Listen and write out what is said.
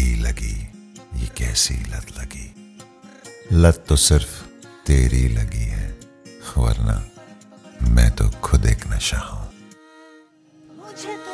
लगी लगी, ये कैसी लत लगी? लत तो सिर्फ़ तेरी लगी है, वरना मैं तो खुद एक नशा हूँ। मुझे तो